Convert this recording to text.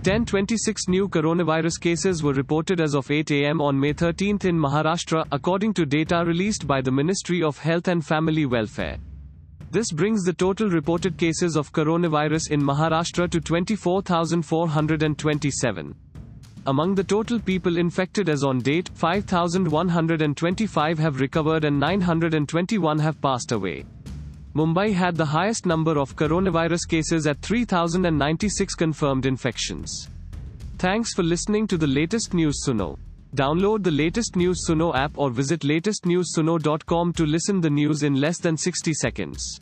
1026 new coronavirus cases were reported as of 8 am on May 13 in Maharashtra, according to data released by the Ministry of Health and Family Welfare. This brings the total reported cases of coronavirus in Maharashtra to 24,427. Among the total people infected as on date, 5,125 have recovered and 921 have passed away. Mumbai had the highest number of coronavirus cases at 3096 confirmed infections. Thanks for listening to the latest news Suno. Download the latest news Suno app or visit latestnewsuno.com to listen the news in less than 60 seconds.